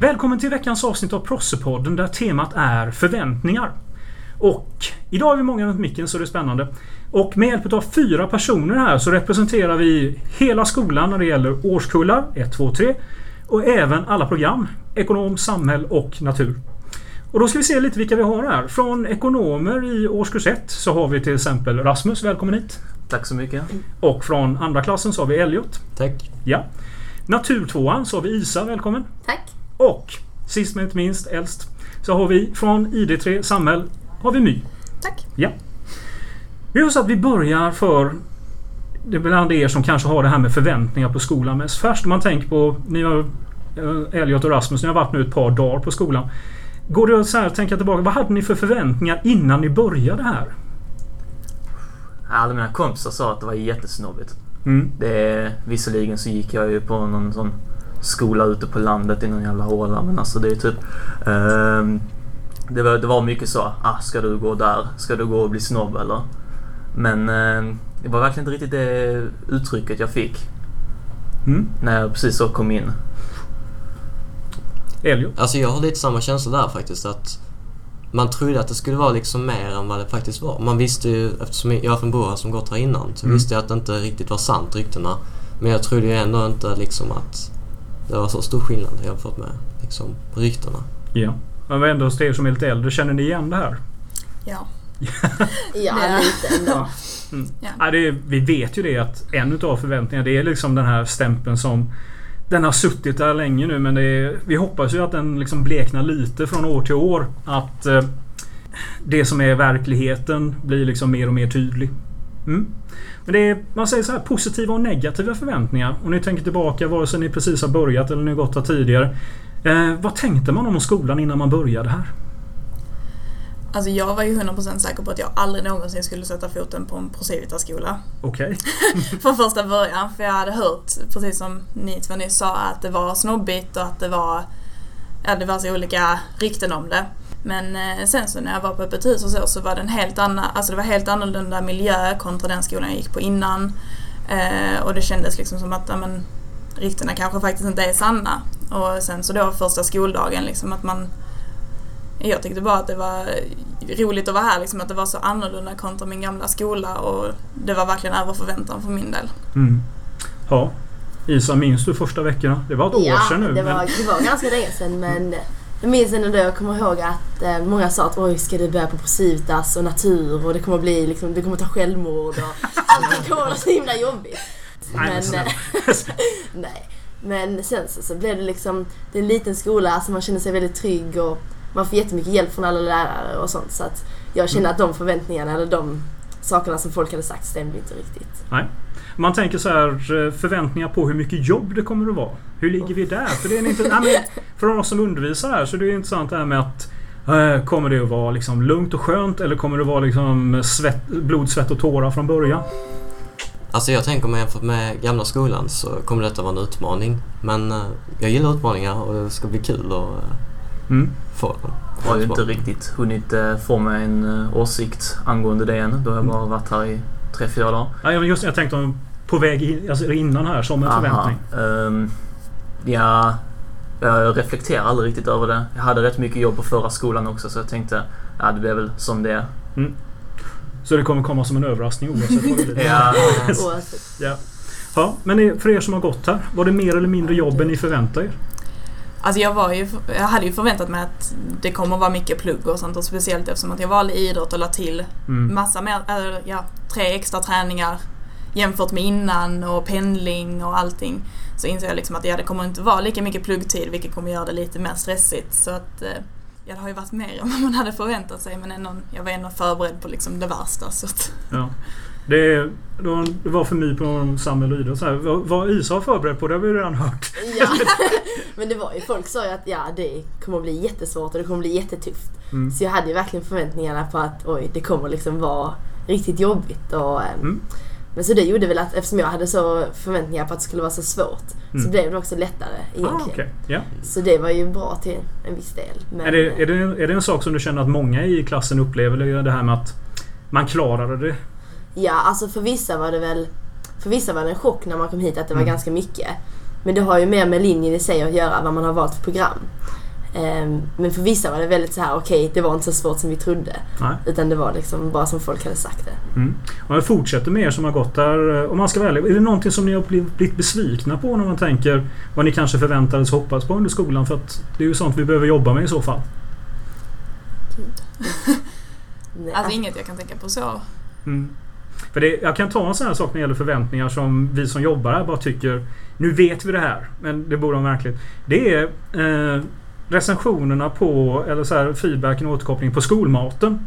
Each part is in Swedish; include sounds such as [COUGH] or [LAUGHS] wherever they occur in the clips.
Välkommen till veckans avsnitt av Prossepodden där temat är förväntningar. Och idag är vi många runt micken så det är spännande. Och med hjälp av fyra personer här så representerar vi hela skolan när det gäller årskullar 1, 2, 3 och även alla program. Ekonom, samhäll och natur. Och då ska vi se lite vilka vi har här. Från ekonomer i årskurs 1 så har vi till exempel Rasmus, välkommen hit. Tack så mycket. Och från andra klassen så har vi Elliot. Tack. Ja. Naturtvåan så har vi Isa, välkommen. Tack. Och sist men inte minst, äldst, så har vi från ID3 Samhäll har vi My. Tack. Ja. Vi gör så att vi börjar för det är bland er som kanske har det här med förväntningar på skolan mest färskt. Om man tänker på, ni har eh, Elliot och Rasmus, ni har varit nu ett par dagar på skolan. Går det att så här, tänka tillbaka, vad hade ni för förväntningar innan ni började här? Alla mina kompisar sa att det var jättesnobbigt. Mm. Det, visserligen så gick jag ju på någon sån skola ute på landet i någon jävla håla. Men alltså det är typ... ehm, det, var, det var mycket så. Ah, ska du gå där? Ska du gå och bli snobb eller? Men ehm, det var verkligen inte riktigt det uttrycket jag fick Mm. när jag precis så kom in. Elliot? Alltså jag har lite samma känsla där faktiskt. Att man trodde att det skulle vara liksom mer än vad det faktiskt var. Man visste ju, eftersom jag är från Borås som gått här innan, så Mm. visste jag att det inte riktigt var sant ryktena. Men jag trodde ju ändå inte liksom att det var så stor skillnad jämfört med liksom ryktena. Ja. Men vad ändå er som är lite äldre, känner ni igen det här? Ja. [LAUGHS] Ja, lite ändå. Mm. Ja. Ja, det är, vi vet ju det att en utav förväntningarna det är liksom den här stämpeln som den har suttit där länge nu men det är, vi hoppas ju att den liksom bleknar lite från år till år. Att eh, det som är verkligheten blir liksom mer och mer tydlig. Mm. Men det är, man säger så här positiva och negativa förväntningar. Om ni tänker tillbaka vare sig ni precis har börjat eller ni gått här tidigare. Eh, vad tänkte man om skolan innan man började här? Alltså jag var ju 100% säker på att jag aldrig någonsin skulle sätta foten på en Procivitas-skola. Okej. [LAUGHS] Från första början. För jag hade hört, precis som ni två nyss sa, att det var snobbigt och att det var ja, det var så olika rykten om det. Men eh, sen så när jag var på öppet hus och så, så var det en helt annan, alltså det var helt annorlunda miljö kontra den skolan jag gick på innan. Eh, och det kändes liksom som att ja, men, ryktena kanske faktiskt inte är sanna. Och sen så då första skoldagen liksom att man jag tyckte bara att det var roligt att vara här, liksom att det var så annorlunda kontra min gamla skola och det var verkligen över förväntan för min del. Mm. Ja. Isa, minns du första veckorna? Det var ett år Ja, sedan nu. det men- var, det var ganska länge sedan men jag minns ändå, jag kommer ihåg att eh, många sa att oj ska du börja på Procivitas och natur och det kommer bli liksom, du kommer ta självmord och allt kommer vara så himla jobbigt. Men eh, [LAUGHS] nej. Men sen så, så blev det liksom, det är en liten skola så man känner sig väldigt trygg och man får jättemycket hjälp från alla lärare och sånt så att jag känner att de förväntningarna eller de sakerna som folk hade sagt stämde inte riktigt. Man tänker så här eh, förväntningar på hur mycket jobb det kommer att vara. Hur ligger vi där? För, det är inte, nej, men för oss som undervisar här så det är intressant det här med att eh, Kommer det att vara liksom lugnt och skönt eller kommer det att vara liksom svett, blod, svett och tårar från början? Alltså jag tänker mig jämfört med gamla skolan så kommer detta vara en utmaning. Men eh, jag gillar utmaningar och det ska bli kul att Mm. få den. Har ju inte riktigt hunnit eh, få mig en eh, åsikt angående det än. Då har jag bara varit här i tre, fyra dagar. Ja, just, jag tänkte på väg in, alltså innan här som en förväntning. Ehm, ja, jag reflekterar aldrig riktigt över det. Jag hade rätt mycket jobb på förra skolan också så jag tänkte ja, det blir väl som det är. Så det kommer komma som en överraskning oavsett vad det blir. [LAUGHS] Ja. [LAUGHS] Ja. ja. Men för er som har gått här, var det mer eller mindre jobb än ni förväntade er? Alltså jag, var ju, jag hade ju förväntat mig att det kommer vara mycket plugg och sånt och speciellt eftersom att jag valde idrott och la till Mm. massa mer, eller, ja, tre extra träningar jämfört med innan och pendling och allting. Så inser jag liksom att ja, det kommer inte vara lika mycket pluggtid vilket kommer göra det lite mer stressigt. Så att eh, ja, det har ju varit mer än vad man hade förväntat sig men ändå, jag var ändå förberedd på liksom det värsta. Så att, Ja. Det, det, var, för mig på Samuel och idrott. Så här, vad, vad Isa har förberett på det har vi redan hört. Ja. [LAUGHS] Men det var ju, folk sa ju att ja, det kommer bli jättesvårt och det kommer bli jättetufft. Mm. Så jag hade ju verkligen förväntningarna på att oj, det kommer liksom vara riktigt jobbigt. Och, ehm, Mm. Men så det gjorde väl att eftersom jag hade så förväntningar på att det skulle vara så svårt Mm. så blev det också lättare Ah, egentligen. okej. ja. Så det var ju bra till en viss del. Men, är, det, är, det, är det en sak som du känner att många i klassen upplever? Det här med att man klarade det? Ja, alltså för vissa var det väl för vissa var det en chock när man kom hit att det var Mm. ganska mycket. Men det har ju mer med linjen i sig att göra, vad man har valt för program. Ehm, Men för vissa var det väldigt så här: okej det var inte så svårt som vi trodde. Nej. Utan det var liksom bara som folk hade sagt det. Mm. Om jag fortsätter med er som har gått där. eh, Om man ska ärlig. Är det någonting som ni har blivit besvikna på när man tänker vad ni kanske förväntades hoppas på under skolan? För att det är ju sånt vi behöver jobba med i så fall. [LAUGHS] Nej, Alltså inget jag kan tänka på så. Mm. För det, jag kan ta en sån här sak när det gäller förväntningar som vi som jobbar här bara tycker Nu vet vi det här, men det borde vara märkligt. Det är eh, recensionerna på, eller så här, feedbacken och återkopplingen på skolmaten.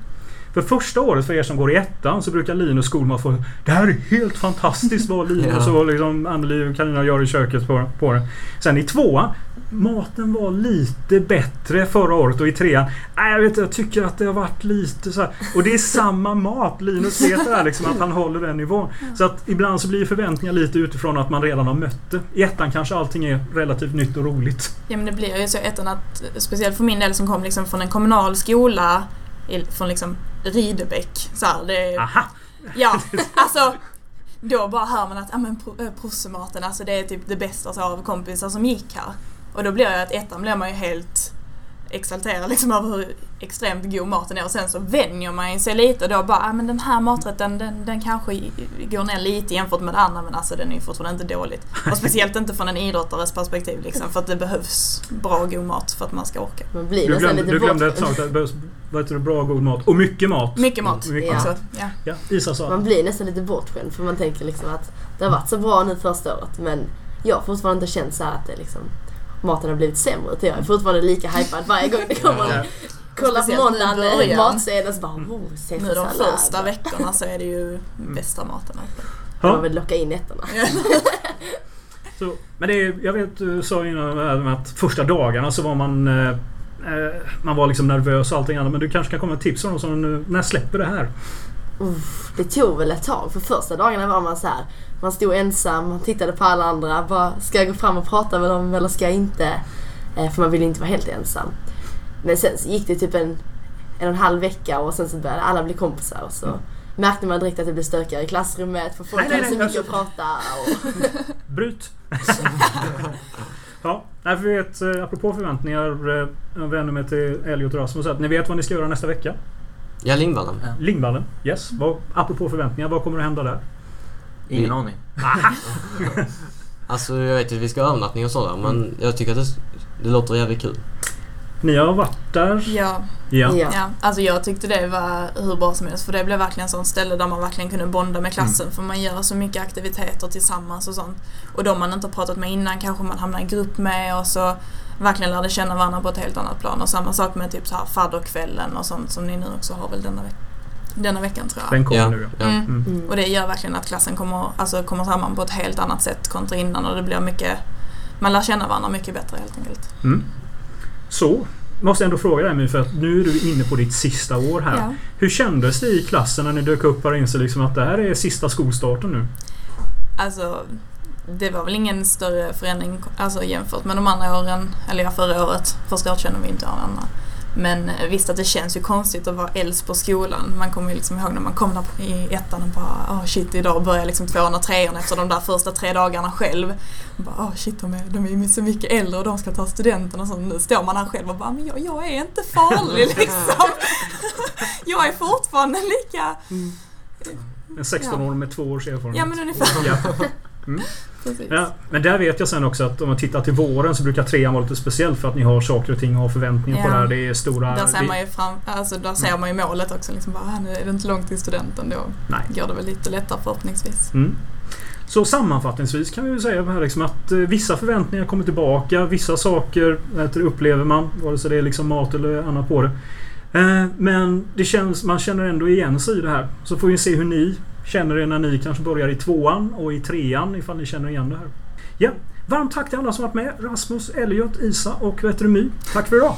För första året för er som går i ettan så brukar Linus skolmat få Det här är helt fantastiskt vad Linus Ja. och liksom Anneli och Carina gör i köket på, på det. Sen i tvåan Maten var lite bättre förra året och i trean Nej jag vet inte, jag tycker att det har varit lite så här. Och det är samma mat. Linus vet det här liksom att han håller den nivån. Så att ibland så blir förväntningar lite utifrån att man redan har mött det. I ettan kanske allting är relativt nytt och roligt. Ja men det blir ju så i ettan att, speciellt för min del som kom liksom från en kommunal skola, från liksom Ridebäck. Så här, det, Aha! Ja, [LAUGHS] alltså då bara hör man att ja, men äh, proffsmaten, alltså det är typ det bästa så, av kompisar som gick här. Och då blir jag att ettan blir man ju helt exalterad liksom över hur extremt god maten är och sen så vänjer man sig lite och då bara, ja men den här maträtten den, den kanske går ner lite jämfört med det andra men alltså den är ju fortfarande inte dåligt. Och speciellt inte från en idrottares perspektiv liksom för att det behövs bra och god mat för att man ska orka. Man blir Du glömde, lite du glömde ett sak. Det behövs vad heter det, bra och god mat. Och mycket mat. Mycket mat Mycket Ja. mat. Ja. Ja, Isa sa Man blir nästan lite bortskämd för man tänker liksom att det har varit så bra nu första året men jag har fortfarande inte känt så här att det liksom maten har blivit sämre jag är fortfarande lika hypad varje gång det kommer Ja. Kolla på måndagen, matsedeln så bara oh, Nu de första veckorna så är det ju bästa maten. Man vill locka in ettorna. så, men det är, jag vet du sa innan det här med att första dagarna så var man eh, man var liksom nervös och allting annat. Men du kanske kan komma med tips om nu- när släpper det här? Uff, det tog väl ett tag. För första dagarna var man så här. Man stod ensam, man tittade på alla andra. Bara, ska jag gå fram och prata med dem eller ska jag inte? Eh, för man ville inte vara helt ensam. Men sen gick det typ en, en och en halv vecka och sen så började alla bli kompisar. Och så märkte man direkt att det blev stökigare i klassrummet för folk Nej, nej, hade så nej, mycket att prata. Och, [LAUGHS] Bryt! [LAUGHS] [LAUGHS] ja, nej, för vi vet, eh, apropå förväntningar. eh, Jag vänder mig till Elliot och Rasmus. Att ni vet vad ni ska göra nästa vecka? Ja, Lingvallen. Lingvallen. Yes. Vad, apropå förväntningar, vad kommer att hända där? Ingen aning. [LAUGHS] Alltså jag vet att vi ska ha övernattning och sådär men jag tycker att det, det låter jävligt kul. Ni har varit där? Ja, Ja. ja. ja, alltså jag tyckte det var hur bra som helst för det blev verkligen ett sånt ställe där man verkligen kunde bonda med klassen för man gör så mycket aktiviteter tillsammans och sånt. Och de man inte har pratat med innan kanske man hamnar i grupp med och så verkligen lärde känna varandra på ett helt annat plan. Och samma sak med typ så här fadderkvällen och sånt som ni nu också har väl denna, veck denna veckan tror jag. Den kommer Ja, nu ja. ja. Mm. Mm. Mm. Och det gör verkligen att klassen kommer, alltså, kommer samman på ett helt annat sätt kontra innan och det blir mycket man lär känna varandra mycket bättre helt enkelt. Så, måste ändå fråga dig för att nu är du inne på ditt sista år här. Ja. Hur kändes det i klassen när ni dök upp här och insåg liksom att det här är sista skolstarten nu? Alltså, det var väl ingen större förändring alltså, jämfört med de andra åren. Eller ja, förra året. Första året känner vi inte varandra. Men visst att det känns ju konstigt att vara äldst på skolan. Man kommer ju liksom ihåg när man kom där i ettan och bara oh shit idag börjar liksom tvåan och trean efter de där första tre dagarna själv. Och bara oh shit de är, de är ju så mycket äldre och de ska ta studenten och så. Nu står man här själv och bara men jag, jag är inte farlig [LAUGHS] liksom. [LAUGHS] jag är fortfarande lika... En 16-åring med två års erfarenhet. Ja men ungefär. Ja. [LAUGHS] Precis. Ja, men där vet jag sen också att om man tittar till våren så brukar trean vara lite speciellt för att ni har saker och ting och förväntningar på Ja. det här. Det är stora... Där ser man ju fram, alltså där ser man ju målet också. Liksom bara, ah, nu är det inte långt till studenten. Då Nej. går det väl lite lättare förhoppningsvis. Mm. Så sammanfattningsvis kan vi väl säga här liksom att eh, vissa förväntningar kommer tillbaka. Vissa saker upplever man. Vare sig det är liksom mat eller annat på det. Eh, men det känns, man känner ändå igen sig i det här. Så får vi se hur ni känner er när ni kanske börjar i tvåan och i trean ifall ni känner igen det här. Ja, varmt tack till alla som varit med. Rasmus, Elliot, Isa och vad My. Tack för idag!